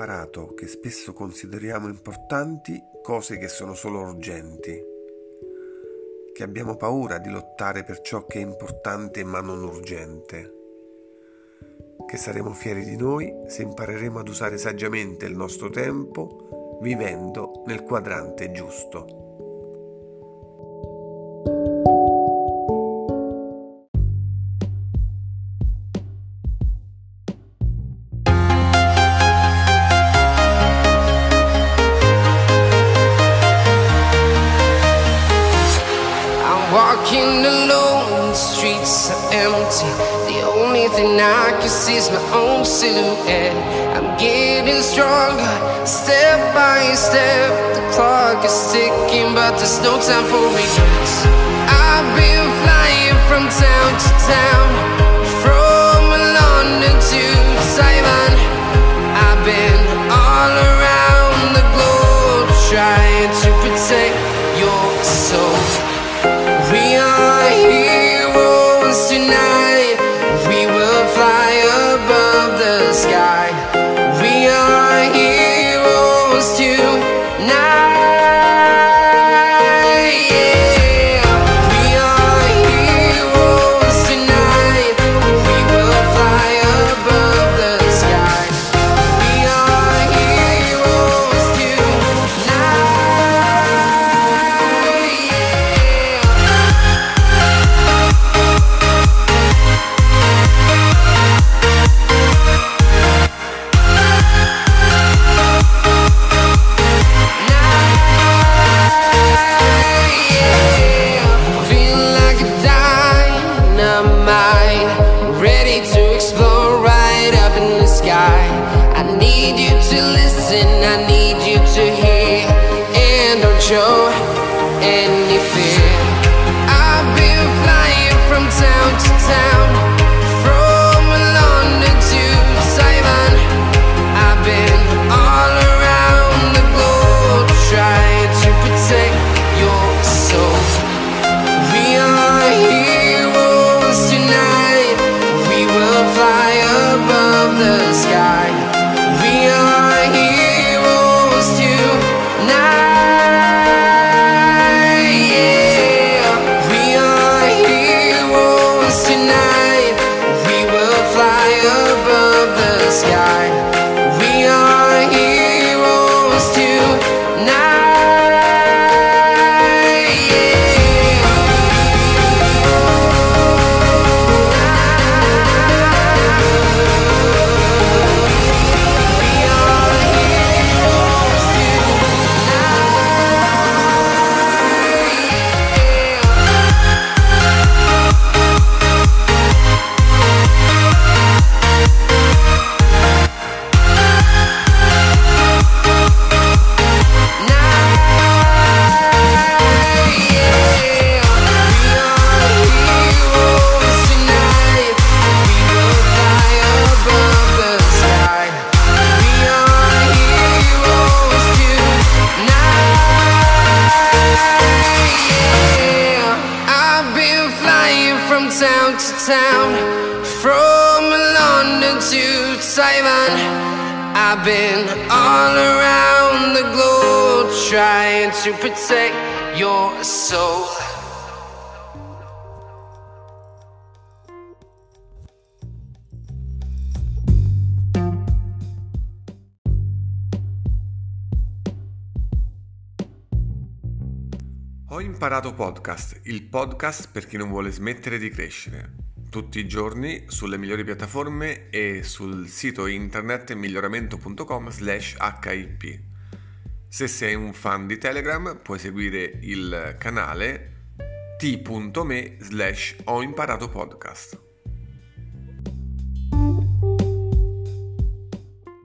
imparato che spesso consideriamo importanti cose che sono solo urgenti, che abbiamo paura di lottare per ciò che è importante ma non urgente, che saremo fieri di noi se impareremo ad usare saggiamente il nostro tempo vivendo nel quadrante giusto. Walking alone, the streets are empty. The only thing I can see is my own silhouette. I'm getting stronger, step by step. The clock is ticking, but there's no time for me. I've been flying from town to town, from London to Taiwan. I've been all around the globe trying to protect been flying from town to town, from London to Taiwan. I've been all around the globe trying to protect your soul. Ho imparato podcast, il podcast per chi non vuole smettere di crescere. Tutti i giorni sulle migliori piattaforme e sul sito internet miglioramento.com slash hip. Se sei un fan di Telegram puoi seguire il canale t.me slash ho imparato podcast.